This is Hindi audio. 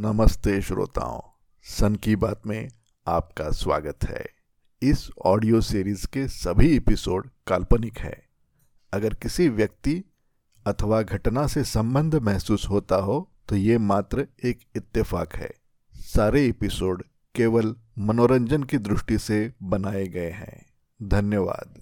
नमस्ते श्रोताओं, सन की बात में आपका स्वागत है। इस ऑडियो सीरीज़ के सभी एपिसोड काल्पनिक है। अगर किसी व्यक्ति अथवा घटना से संबंध महसूस होता हो तो ये मात्र एक इत्तेफाक है। सारे एपिसोड केवल मनोरंजन की दृष्टि से बनाए गए हैं। धन्यवाद।